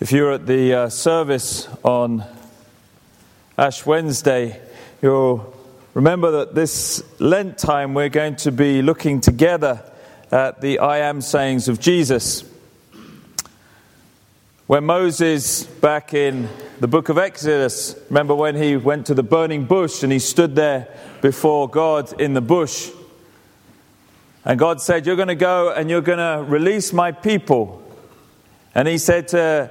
If you were at the uh, service on Ash Wednesday, you'll remember that this Lent time we're going to be looking together at the I am sayings of Jesus. When Moses, back in the book of Exodus, remember when he went to the burning bush and he stood there before God in the bush? And God said, You're going to go and you're going to release my people. And he said to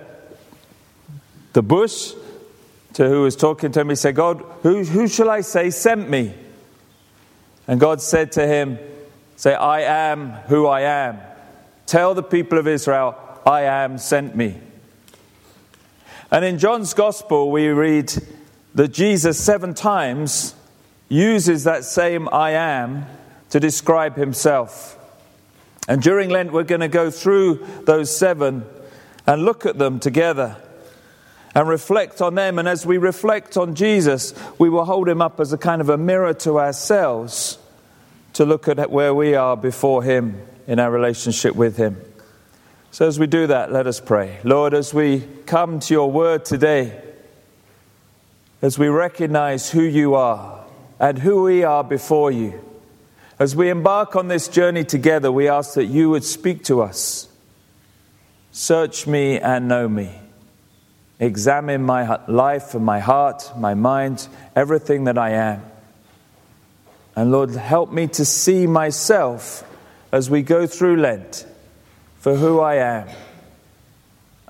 the bush, to who was talking to him, he said, God, who, who shall I say sent me? And God said to him, Say, I am who I am. Tell the people of Israel, I am sent me. And in John's Gospel, we read that Jesus seven times uses that same I am to describe himself. And during Lent, we're going to go through those seven and look at them together and reflect on them. And as we reflect on Jesus, we will hold him up as a kind of a mirror to ourselves to look at where we are before him in our relationship with him. So as we do that, let us pray. Lord, as we come to your word today, as we recognize who you are and who we are before you, as we embark on this journey together, we ask that you would speak to us. Search me and know me. Examine my life and my heart, my mind, everything that I am. And Lord, help me to see myself as we go through Lent for who I am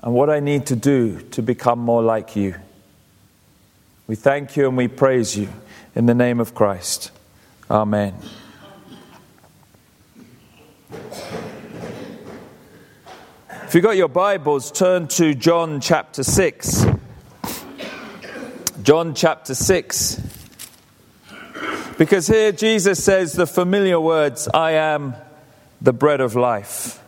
and what I need to do to become more like you. We thank you and we praise you in the name of Christ. Amen. If you've got your Bibles, turn to John chapter 6. John chapter 6. Because here Jesus says the familiar words, I am the bread of life.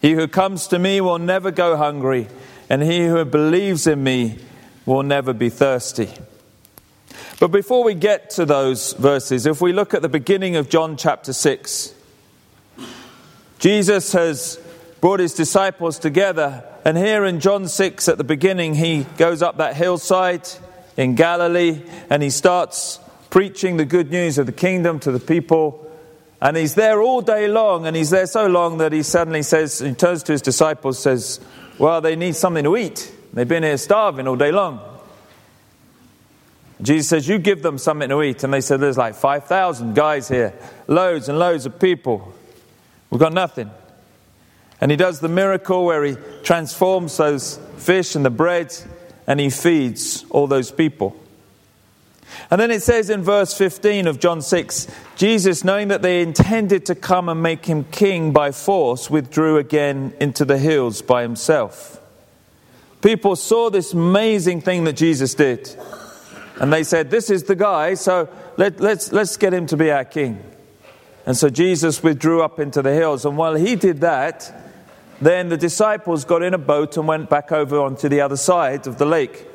He who comes to me will never go hungry, and he who believes in me will never be thirsty. But before we get to those verses, if we look at the beginning of John chapter 6, Jesus has brought his disciples together. And here in John 6 at the beginning, he goes up that hillside in Galilee and he starts preaching the good news of the kingdom to the people. And he's there all day long, and he's there so long that he suddenly says, he turns to his disciples, says, Well, they need something to eat. They've been here starving all day long. Jesus says, You give them something to eat. And they said, There's like 5,000 guys here, loads and loads of people. We've got nothing. And he does the miracle where he transforms those fish and the bread and he feeds all those people. And then it says in verse 15 of John 6 Jesus, knowing that they intended to come and make him king by force, withdrew again into the hills by himself. People saw this amazing thing that Jesus did. And they said, This is the guy, so let, let's, let's get him to be our king. And so Jesus withdrew up into the hills. And while he did that, then the disciples got in a boat and went back over onto the other side of the lake.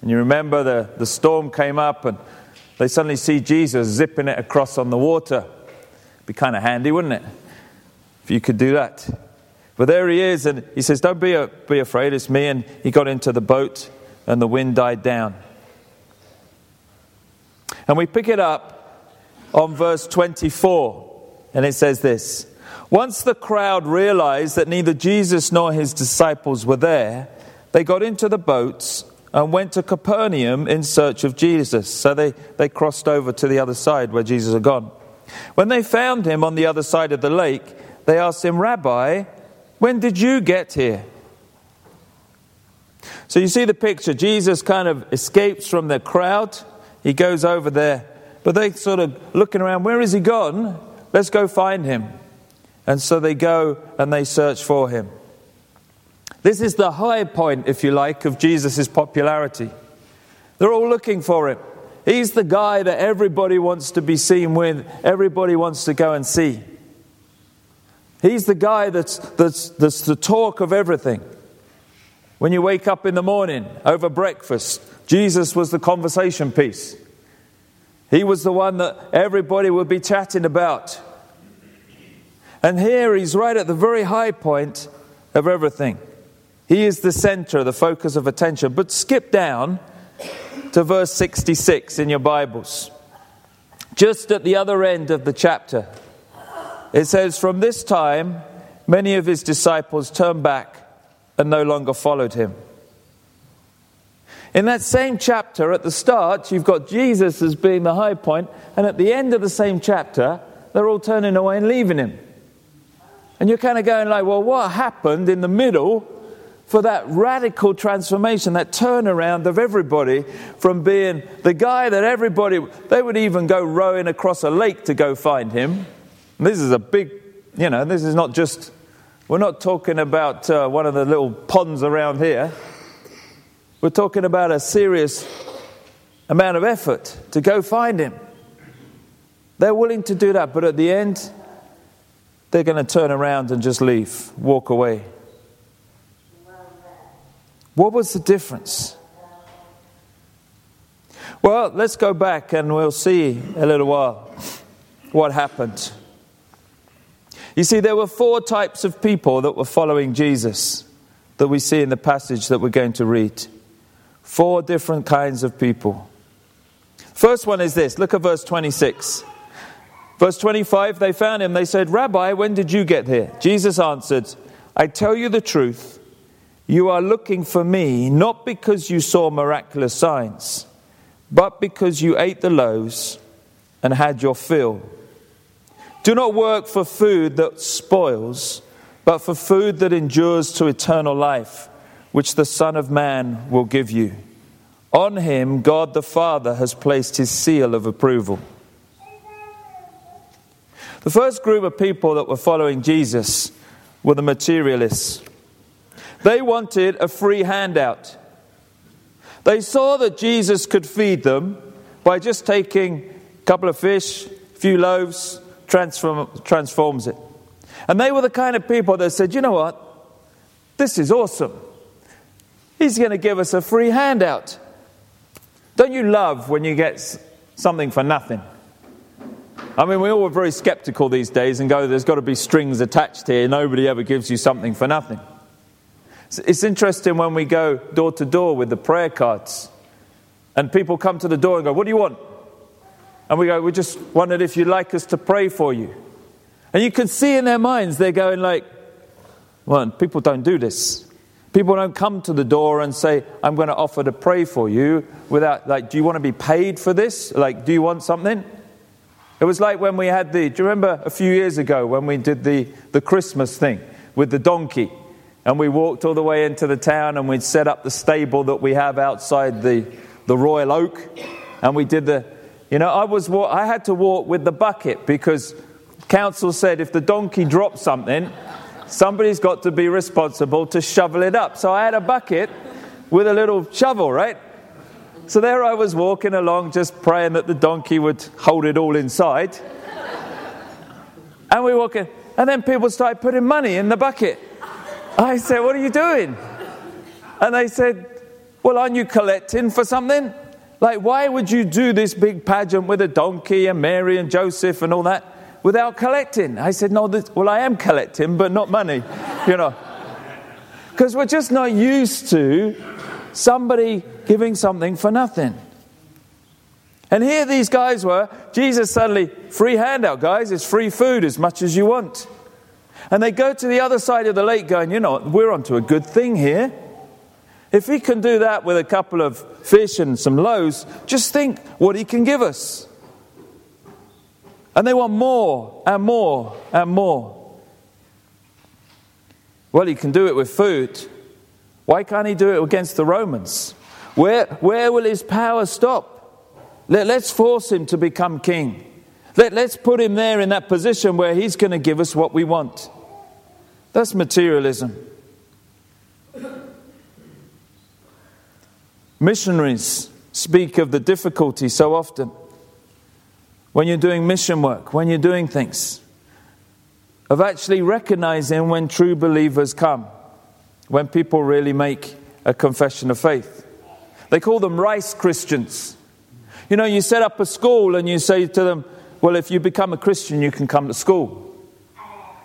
And you remember the, the storm came up and they suddenly see Jesus zipping it across on the water. Be kind of handy, wouldn't it? If you could do that. But there he is, and he says, Don't be, a, be afraid, it's me. And he got into the boat, and the wind died down. And we pick it up on verse 24, and it says this once the crowd realized that neither Jesus nor his disciples were there, they got into the boats and went to Capernaum in search of Jesus. So they, they crossed over to the other side where Jesus had gone. When they found him on the other side of the lake, they asked him, Rabbi, when did you get here? So you see the picture. Jesus kind of escapes from the crowd. He goes over there. But they sort of looking around, where is he gone? Let's go find him. And so they go and they search for him. This is the high point, if you like, of Jesus' popularity. They're all looking for him. He's the guy that everybody wants to be seen with, everybody wants to go and see. He's the guy that's, that's, that's the talk of everything. When you wake up in the morning over breakfast, Jesus was the conversation piece. He was the one that everybody would be chatting about. And here he's right at the very high point of everything. He is the center, the focus of attention. But skip down to verse 66 in your Bibles. Just at the other end of the chapter, it says, From this time, many of his disciples turned back and no longer followed him. In that same chapter, at the start, you've got Jesus as being the high point, and at the end of the same chapter, they're all turning away and leaving him. And you're kind of going like, well, what happened in the middle for that radical transformation, that turnaround of everybody from being the guy that everybody, they would even go rowing across a lake to go find him. And this is a big, you know, this is not just, we're not talking about uh, one of the little ponds around here. We're talking about a serious amount of effort to go find him. They're willing to do that, but at the end, they're going to turn around and just leave, walk away. What was the difference? Well, let's go back and we'll see a little while what happened. You see, there were four types of people that were following Jesus that we see in the passage that we're going to read. Four different kinds of people. First one is this look at verse 26. Verse 25, they found him. They said, Rabbi, when did you get here? Jesus answered, I tell you the truth. You are looking for me not because you saw miraculous signs, but because you ate the loaves and had your fill. Do not work for food that spoils, but for food that endures to eternal life which the Son of Man will give you. On him, God the Father has placed his seal of approval. The first group of people that were following Jesus were the materialists. They wanted a free handout. They saw that Jesus could feed them by just taking a couple of fish, a few loaves, transform, transforms it. And they were the kind of people that said, you know what? This is awesome. He's going to give us a free handout. Don't you love when you get something for nothing? I mean, we all are very skeptical these days and go, there's got to be strings attached here. Nobody ever gives you something for nothing. It's interesting when we go door to door with the prayer cards and people come to the door and go, What do you want? And we go, We just wondered if you'd like us to pray for you. And you can see in their minds, they're going like, Well, people don't do this. People don't come to the door and say, I'm going to offer to pray for you without, like, do you want to be paid for this? Like, do you want something? It was like when we had the, do you remember a few years ago when we did the, the Christmas thing with the donkey? And we walked all the way into the town and we'd set up the stable that we have outside the, the Royal Oak. And we did the, you know, I, was, I had to walk with the bucket because council said if the donkey dropped something, Somebody's got to be responsible to shovel it up. So I had a bucket with a little shovel, right? So there I was walking along, just praying that the donkey would hold it all inside. And we walking, and then people started putting money in the bucket. I said, What are you doing? And they said, Well, aren't you collecting for something? Like, why would you do this big pageant with a donkey and Mary and Joseph and all that? without collecting. I said, No, this, well, I am collecting, but not money, you know. Because we're just not used to somebody giving something for nothing. And here these guys were. Jesus suddenly, free handout, guys. It's free food as much as you want. And they go to the other side of the lake going, you know, we're onto a good thing here. If he can do that with a couple of fish and some loaves, just think what he can give us. And they want more and more and more. Well, he can do it with food. Why can't he do it against the Romans? Where, where will his power stop? Let, us force him to become king. Let, let's put him there in that position where he's going to give us what we want. That's materialism. Missionaries speak of the difficulty so often when you're doing mission work, when you're doing things, of actually recognizing when true believers come, when people really make a confession of faith. They call them rice Christians. You know, you set up a school and you say to them, Well, if you become a Christian, you can come to school.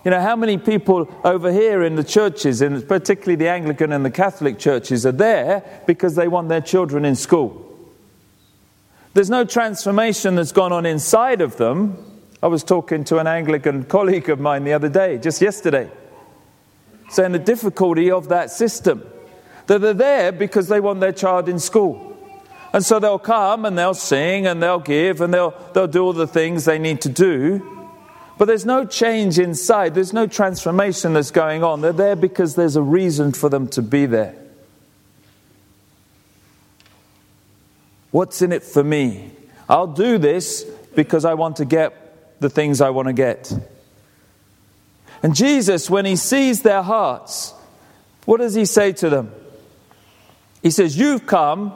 You know, how many people over here in the churches, and particularly the Anglican and the Catholic churches, are there because they want their children in school? There's no transformation that's gone on inside of them. I was talking to an Anglican colleague of mine the other day, just yesterday, saying the difficulty of that system. That they're there because they want their child in school. And so they'll come and they'll sing and they'll give and they'll, they'll do all the things they need to do. But there's no change inside, there's no transformation that's going on. They're there because there's a reason for them to be there. What's in it for me? I'll do this because I want to get the things I want to get. And Jesus, when he sees their hearts, what does he say to them? He says, You've come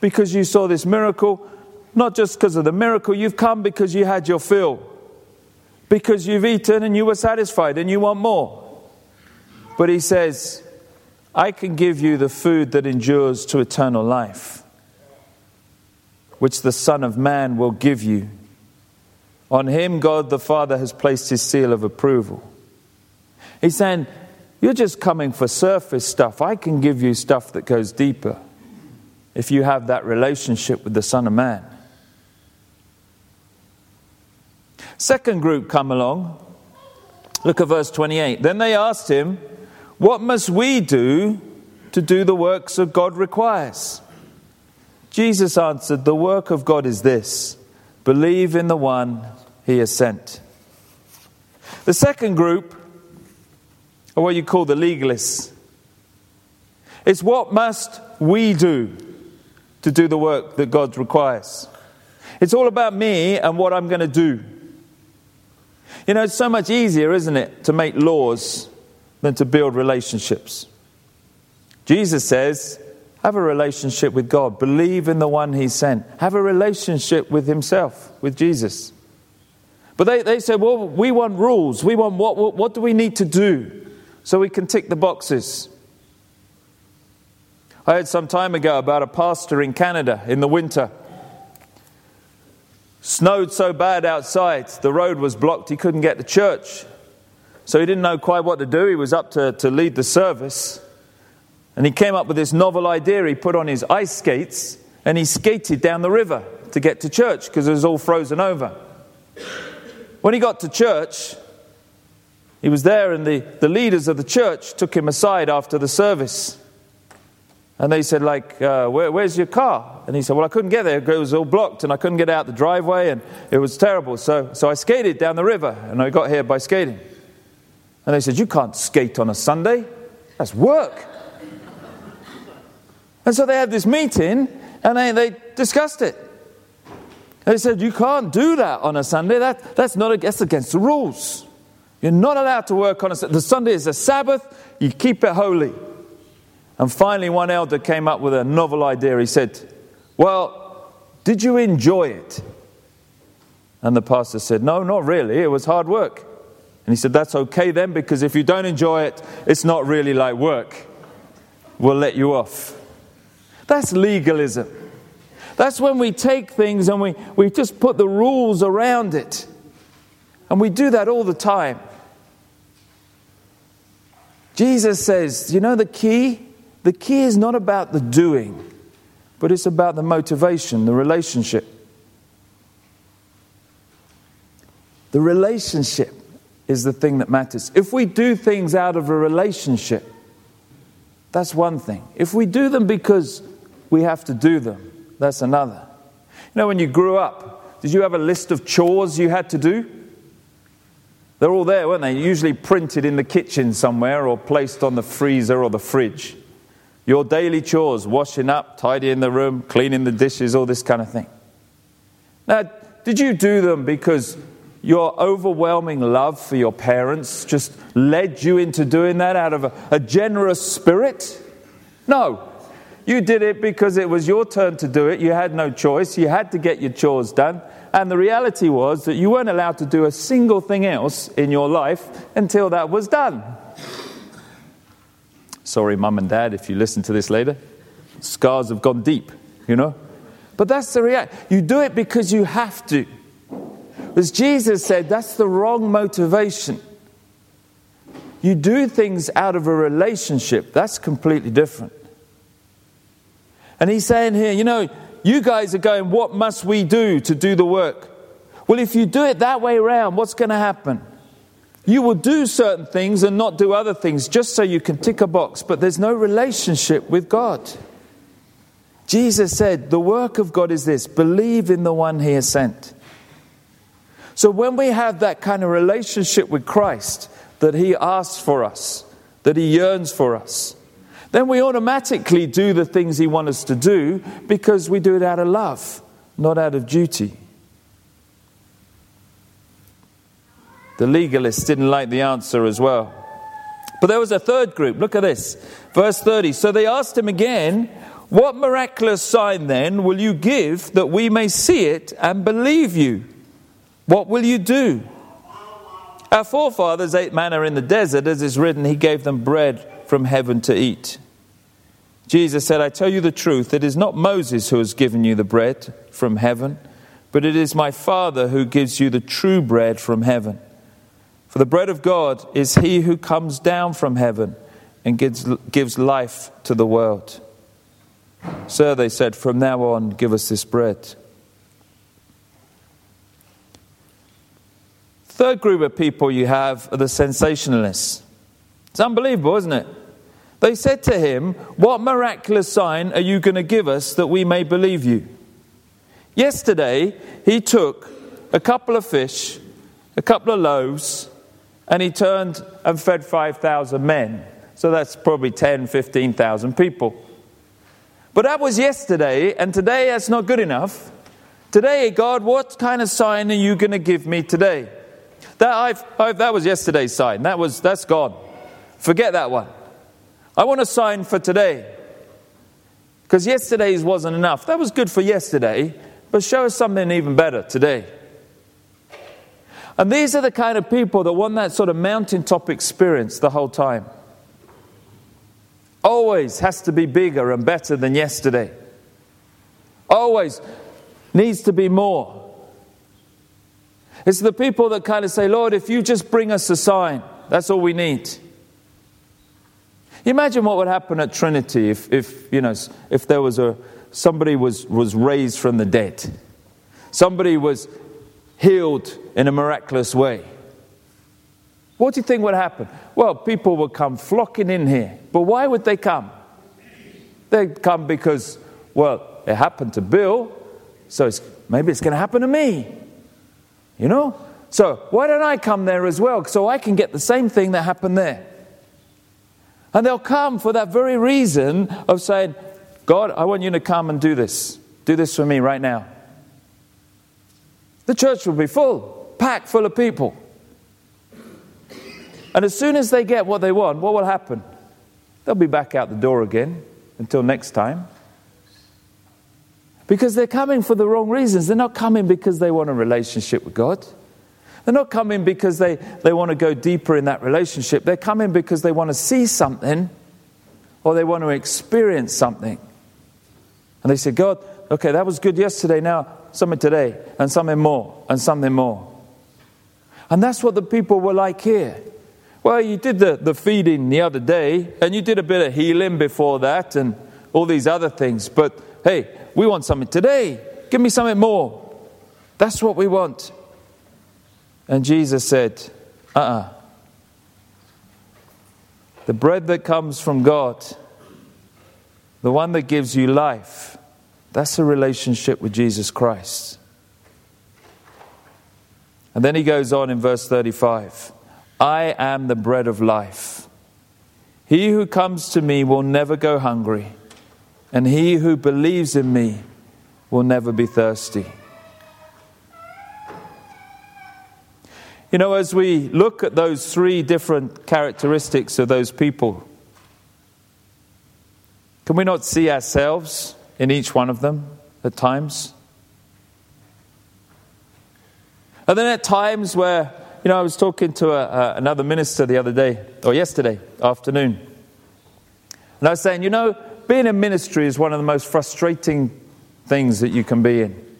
because you saw this miracle, not just because of the miracle, you've come because you had your fill because you've eaten and you were satisfied and you want more. But he says, I can give you the food that endures to eternal life, which the Son of Man will give you. On him, God the Father has placed his seal of approval. He's saying, You're just coming for surface stuff. I can give you stuff that goes deeper if you have that relationship with the Son of Man. Second group come along. Look at verse 28. Then they asked him, What must we do to do the works of God requires? Jesus answered, The work of God is this believe in the one he has sent. The second group are what you call the legalists. It's what must we do to do the work that God requires? It's all about me and what I'm going to do. You know, it's so much easier, isn't it, to make laws than to build relationships. Jesus says, have a relationship with God. Believe in the one He sent. Have a relationship with Himself, with Jesus. But they, they said, well, we want rules. We want what, what, what do we need to do so we can tick the boxes? I heard some time ago about a pastor in Canada in the winter Snowed so bad outside, the road was blocked, he couldn't get to church. So he didn't know quite what to do. He was up to, to lead the service. And he came up with this novel idea. He put on his ice skates and he skated down the river to get to church because it was all frozen over. When he got to church, he was there, and the, the leaders of the church took him aside after the service. And they said, like, uh, Where, where's your car? And he said, well, I couldn't get there. It was all blocked and I couldn't get out the driveway and it was terrible. So, so I skated down the river and I got here by skating. And they said, you can't skate on a Sunday. That's work. and so they had this meeting and they, they discussed it. They said, you can't do that on a Sunday. That, that's, not, that's against the rules. You're not allowed to work on a. The Sunday is a Sabbath. You keep it holy. And finally, one elder came up with a novel idea. He said, Well, did you enjoy it? And the pastor said, No, not really. It was hard work. And he said, That's okay then, because if you don't enjoy it, it's not really like work. We'll let you off. That's legalism. That's when we take things and we, we just put the rules around it. And we do that all the time. Jesus says, You know the key? The key is not about the doing, but it's about the motivation, the relationship. The relationship is the thing that matters. If we do things out of a relationship, that's one thing. If we do them because we have to do them, that's another. You know, when you grew up, did you have a list of chores you had to do? They're all there, weren't they? Usually printed in the kitchen somewhere or placed on the freezer or the fridge. Your daily chores, washing up, tidying the room, cleaning the dishes, all this kind of thing. Now, did you do them because your overwhelming love for your parents just led you into doing that out of a, a generous spirit? No. You did it because it was your turn to do it. You had no choice. You had to get your chores done. And the reality was that you weren't allowed to do a single thing else in your life until that was done. Sorry, mum and dad, if you listen to this later. Scars have gone deep, you know? But that's the reality. You do it because you have to. As Jesus said, that's the wrong motivation. you do things out of a relationship, that's completely different. And he's saying here, you know, you guys are going, what must we do to do the work? Well, if you do it that way around, what's going to happen? You will do certain things and not do other things just so you can tick a box, but there's no relationship with God. Jesus said, The work of God is this believe in the one he has sent. So when we have that kind of relationship with Christ, that he asks for us, that he yearns for us, then we automatically do the things he wants us to do because we do it out of love, not out of duty. The legalists didn't like the answer as well. But there was a third group. Look at this. Verse 30. So they asked him again, What miraculous sign then will you give that we may see it and believe you? What will you do? Our forefathers ate manna in the desert, as is written, He gave them bread from heaven to eat. Jesus said, I tell you the truth, it is not Moses who has given you the bread from heaven, but it is my Father who gives you the true bread from heaven. For the bread of God is he who comes down from heaven and gives, gives life to the world. Sir, they said, from now on, give us this bread. Third group of people you have are the sensationalists. It's unbelievable, isn't it? They said to him, What miraculous sign are you going to give us that we may believe you? Yesterday, he took a couple of fish, a couple of loaves, and he turned and fed 5,000 men. So that's probably 10, 15,000 people. But that was yesterday, and today that's not good enough. Today, God, what kind of sign are you going to give me today? That, I've, I've, that was yesterday's sign. That was, that's gone. Forget that one. I want a sign for today. Because yesterday's wasn't enough. That was good for yesterday, but show us something even better today. And these are the kind of people that want that sort of mountaintop experience the whole time. Always has to be bigger and better than yesterday. Always needs to be more. It's the people that kind of say, Lord, if you just bring us a sign, that's all we need. Imagine what would happen at Trinity if, if you know, if there was a, somebody was, was raised from the dead. Somebody was healed in a miraculous way. What do you think would happen? Well, people would come flocking in here. But why would they come? They'd come because, well, it happened to Bill, so it's, maybe it's going to happen to me. You know? So why don't I come there as well so I can get the same thing that happened there? And they'll come for that very reason of saying, God, I want you to come and do this. Do this for me right now. The church will be full, packed full of people. And as soon as they get what they want, what will happen? They'll be back out the door again until next time. Because they're coming for the wrong reasons. They're not coming because they want a relationship with God. They're not coming because they, they want to go deeper in that relationship. They're coming because they want to see something or they want to experience something. And they say, God, okay, that was good yesterday. Now something today, and something more, and something more. And that's what the people were like here. Well, you did the, the feeding the other day, and you did a bit of healing before that, and all these other things. But hey, we want something today. Give me something more. That's what we want. And Jesus said, uh uh-uh. uh The bread that comes from God, the one that gives you life, that's a relationship with Jesus Christ. And then he goes on in verse 35 I am the bread of life. He who comes to me will never go hungry, and he who believes in me will never be thirsty. You know, as we look at those three different characteristics of those people, can we not see ourselves in each one of them at times. And then at times where, you know, I was talking to a, a, another minister the other day, or yesterday afternoon, and I was saying, you know, being in ministry is one of the most frustrating things that you can be in.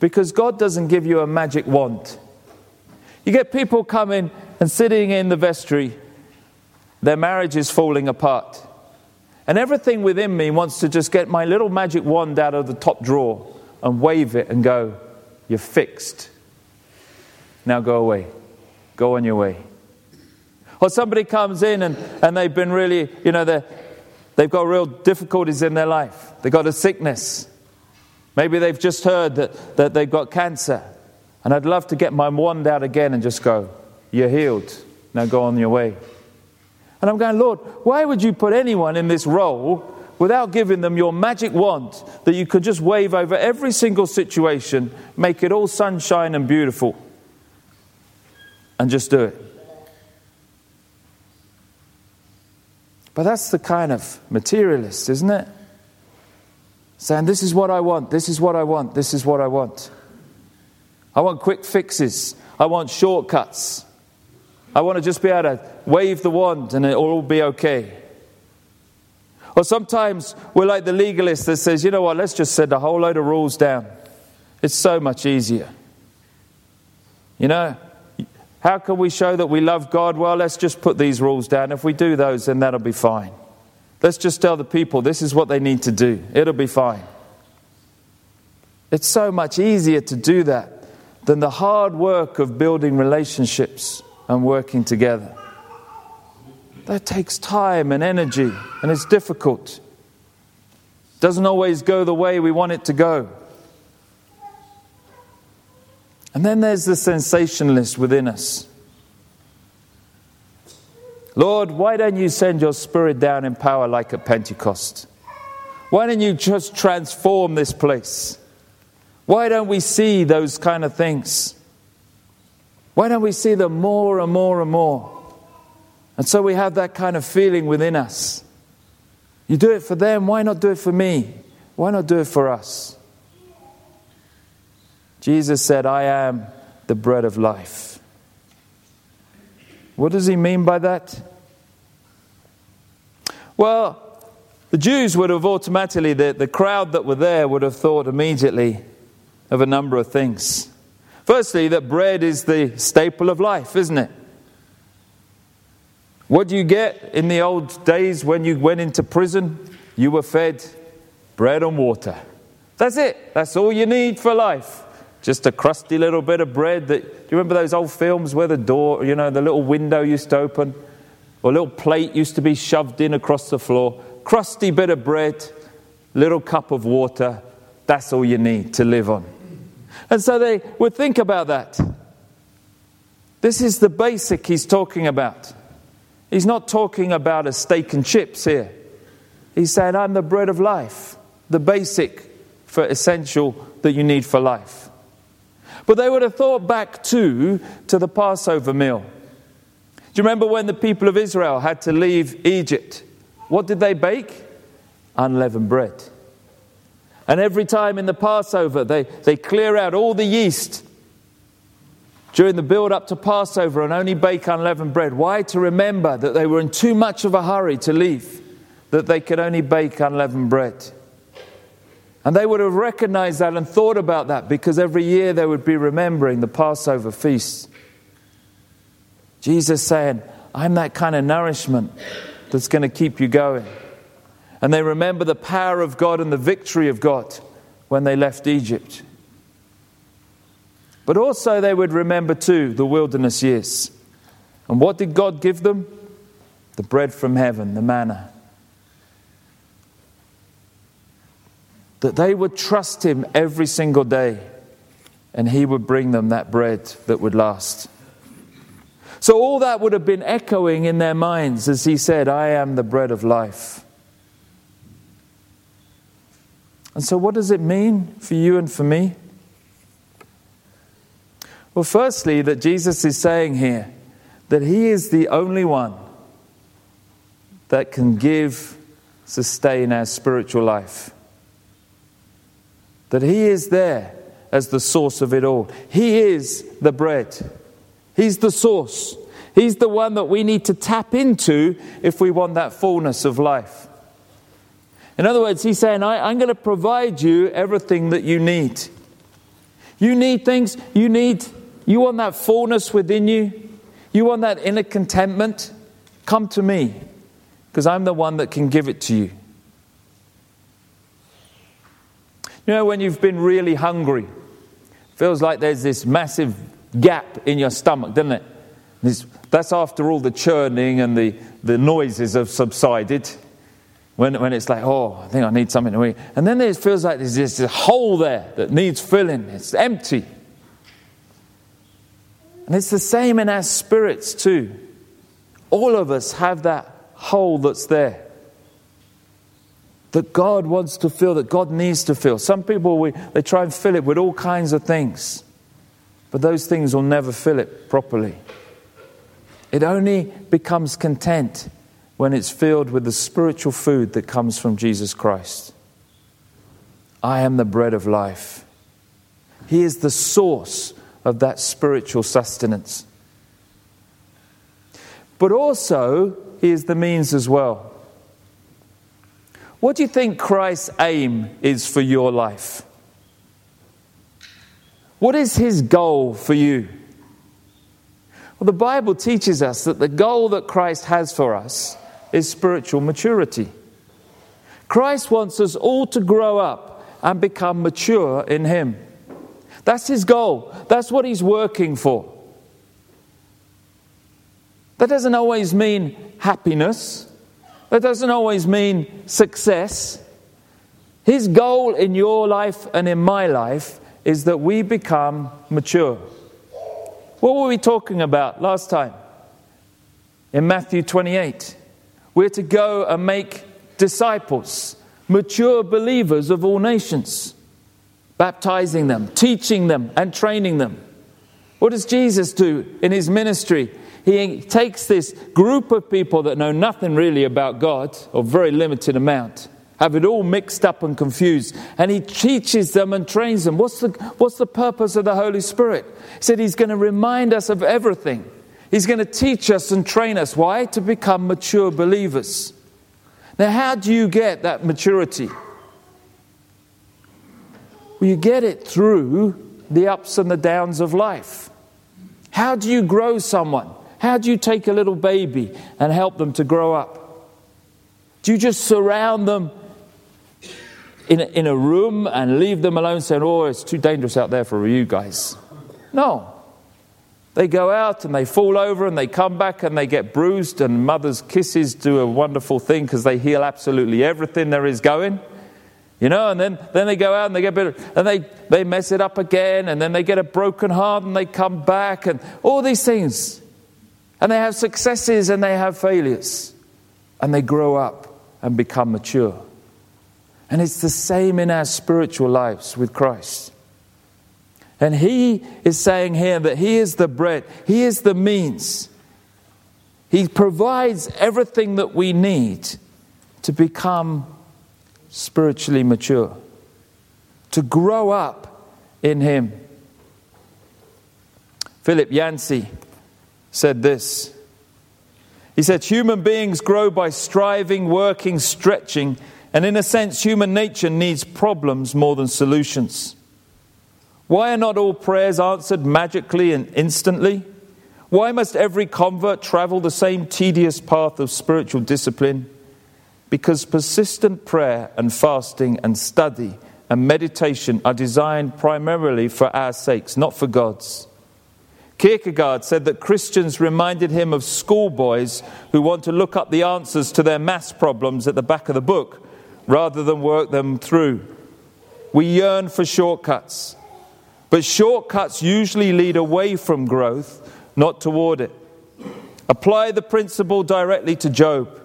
Because God doesn't give you a magic wand. You get people coming and sitting in the vestry, their marriage is falling apart. And everything within me wants to just get my little magic wand out of the top drawer and wave it and go, You're fixed. Now go away. Go on your way. Or somebody comes in and, and they've been really, you know, they've got real difficulties in their life. They've got a sickness. Maybe they've just heard that, that they've got cancer. And I'd love to get my wand out again and just go, You're healed. Now go on your way. And I'm going, Lord, why would you put anyone in this role without giving them your magic wand that you could just wave over every single situation, make it all sunshine and beautiful, and just do it? But that's the kind of materialist, isn't it? Saying, This is what I want, this is what I want, this is what I want. I want quick fixes, I want shortcuts. I want to just be able to wave the wand and it'll all be okay. Or sometimes we're like the legalist that says, you know what, let's just set a whole load of rules down. It's so much easier. You know, how can we show that we love God? Well, let's just put these rules down. If we do those, then that'll be fine. Let's just tell the people this is what they need to do. It'll be fine. It's so much easier to do that than the hard work of building relationships and working together. That takes time and energy, and it's difficult. Doesn't always go the way we want it to go. And then there's the sensationalist within us. Lord, why don't you send your spirit down in power like at Pentecost? Why don't you just transform this place? Why don't we see those kind of things? Why don't we see them more and more and more? And so we have that kind of feeling within us. You do it for them, why not do it for me? Why not do it for us? Jesus said, I am the bread of life. What does he mean by that? Well, the Jews would have automatically, the, the crowd that were there would have thought immediately of a number of things. Firstly, that bread is the staple of life, isn't it? What do you get in the old days when you went into prison? You were fed bread and water. That's it. That's all you need for life. Just a crusty little bit of bread that, do you remember those old films where the door, you know, the little window used to open? Or a little plate used to be shoved in across the floor. Crusty bit of bread, little cup of water. That's all you need to live on. And so they would think about that. This is the basic he's talking about. He's not talking about a steak and chips here. He's saying, I'm the bread of life, the basic for essential that you need for life. But they would have thought back too to the Passover meal. Do you remember when the people of Israel had to leave Egypt? What did they bake? Unleavened bread. And every time in the Passover, they, they clear out all the yeast during the build up to Passover and only bake unleavened bread. Why? To remember that they were in too much of a hurry to leave, that they could only bake unleavened bread. And they would have recognized that and thought about that because every year they would be remembering the Passover feast. Jesus saying, I'm that kind of nourishment that's going to keep you going. And they remember the power of God and the victory of God when they left Egypt. But also, they would remember too the wilderness years. And what did God give them? The bread from heaven, the manna. that they would trust him every single day and he would bring them that bread that would last. So, all that would have been echoing in their minds as he said, I am the bread of life. And so, what does it mean for you and for me? Well, firstly, that Jesus is saying here that he is the only one that can give, sustain our spiritual life that He is there as the source of it all. He is the bread, He's the source. He's the one that we need to tap into if we want that fullness of life. In other words, He's saying, I, am going to provide you everything that you need. You need things, you need, you want that fullness within you, you want that inner contentment. Come to me, because I'm the one that can give it to you. You know, when you've been really hungry, feels like there's this massive gap in your stomach, doesn't it? This, that's after all the churning and the, the noises have subsided. When, when it's like, oh, I think I need something to eat. And then it feels like there's this hole there that needs filling. It's empty. And it's the same in our spirits, too. All of us have that hole that's there that God wants to fill, that God needs to fill. Some people, we, they try and fill it with all kinds of things, but those things will never fill it properly. It only becomes content when it's filled with the spiritual food that comes from Jesus Christ. I am the bread of life. He is the source of that spiritual sustenance. But also, He is the means as well. What do you think Christ's aim is for your life? What is His goal for you? Well, the Bible teaches us that the goal that Christ has for us is spiritual maturity. Christ wants us all to grow up and become mature in Him. That's His goal, that's what He's working for. That doesn't always mean happiness, that doesn't always mean success. His goal in your life and in my life is that we become mature. What were we talking about last time? In Matthew 28. We're to go and make disciples, mature believers of all nations, baptizing them, teaching them, and training them. What does Jesus do in his ministry? He takes this group of people that know nothing really about God, or very limited amount, have it all mixed up and confused. And he teaches them and trains them. What's the, what's the purpose of the Holy Spirit? He said he's going to remind us of everything. He's going to teach us and train us. Why? To become mature believers. Now, how do you get that maturity? Well, you get it through the ups and the downs of life. How do you grow someone? How do you take a little baby and help them to grow up? Do you just surround them in a, in a room and leave them alone saying, oh, it's too dangerous out there for you guys. No. They go out and they fall over and they come back and they get bruised, and mother's kisses do a wonderful thing because they heal absolutely everything there is going. You know, and then, then they go out and they get bitter, and they, they mess it up again, and then they get a broken heart and they come back, and all these things. And they have successes and they have failures. And they grow up and become mature. And it's the same in our spiritual lives with Christ. And He is saying here that He is the bread, He is the means. He provides everything that we need to become spiritually mature, to grow up in Him. Philip Yancey said this. He said, Human beings grow by striving, working, stretching and in a sense, human nature needs problems more than solutions. Why are not all prayers answered magically and instantly? Why must every convert travel the same tedious path of spiritual discipline? Because persistent prayer and fasting and study and meditation are designed primarily for our sakes, not for God's. Kierkegaard said that Christians reminded him of schoolboys who want to look up the answers to their maths problems at the back of the book rather than work them through. We yearn for shortcuts, but shortcuts usually lead away from growth, not toward it. Apply the principle directly to Job.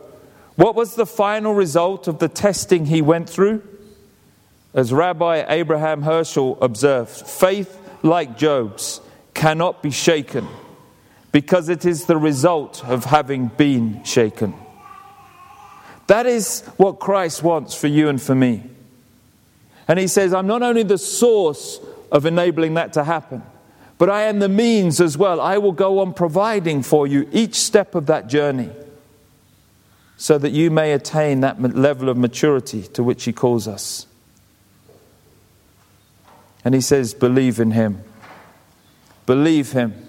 What was the final result of the testing he went through? As Rabbi Abraham Heschel observed, faith like Job's cannot be shaken because it is the result of having been shaken. That is what Christ wants for you and for me. And he says, I'm not only the source of enabling that to happen, but I am the means as well. I will go on providing for you each step of that journey so that you may attain that level of maturity to which he calls us. And he says, Believe in him. Believe him.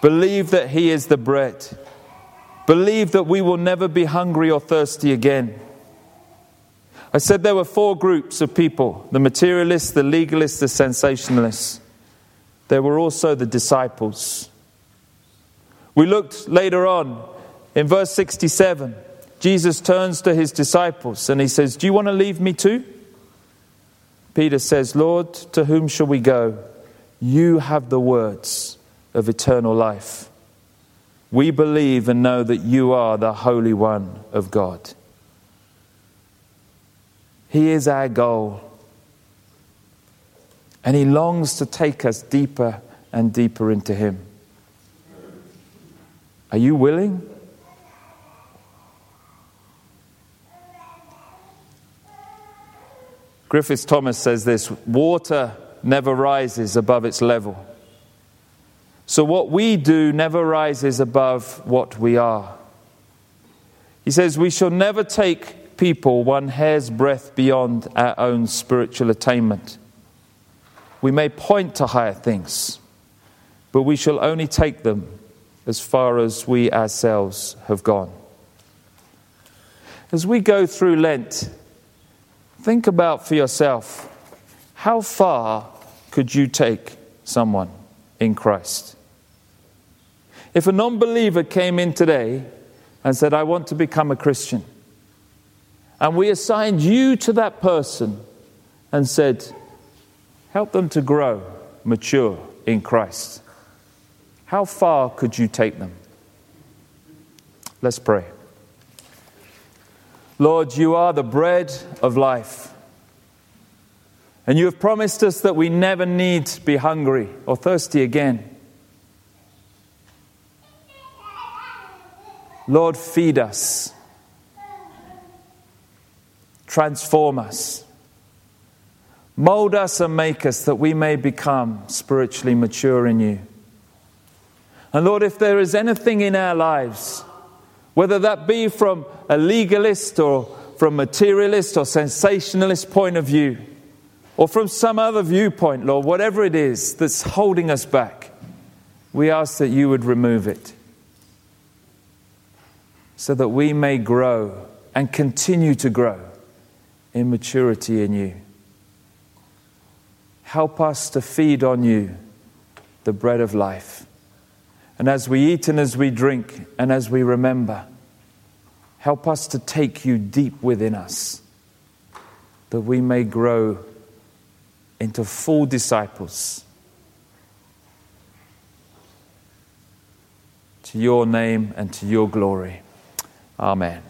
Believe that he is the bread. believe that we will never be hungry or thirsty again. I said there were four groups of people the materialists, the legalists, the sensationalists. There were also the disciples. We looked later on in verse 67. Jesus turns to his disciples and he says, Do you want to leave me too? Peter says, Lord, to whom shall we go? You have the words of eternal life. We believe and know that you are the Holy One of God. He is our goal. And He longs to take us deeper and deeper into Him. Are you willing? Griffiths Thomas says this water never rises above its level. So, what we do never rises above what we are. He says, We shall never take people one hair's breadth beyond our own spiritual attainment. We may point to higher things, but we shall only take them as far as we ourselves have gone. As we go through Lent, think about for yourself how far could you take someone in Christ? If a non believer came in today and said, I want to become a Christian, and we assigned you to that person and said, help them to grow, mature in Christ, how far could you take them? Let's pray. Lord, you are the bread of life. And you have promised us that we never need to be hungry or thirsty again. Lord, feed us, transform us, mold us and make us that we may become spiritually mature in you. And Lord, if there is anything in our lives, whether that be from a legalist or from materialist or sensationalist point of view, or from some other viewpoint, Lord, whatever it is that's holding us back, we ask that you would remove it so that we may grow and continue to grow in maturity in you. Help us to feed on you, the bread of life. And as we eat and as we drink and as we remember, help us to take you deep within us that we may grow into full disciples. To your name and to your glory. Amen.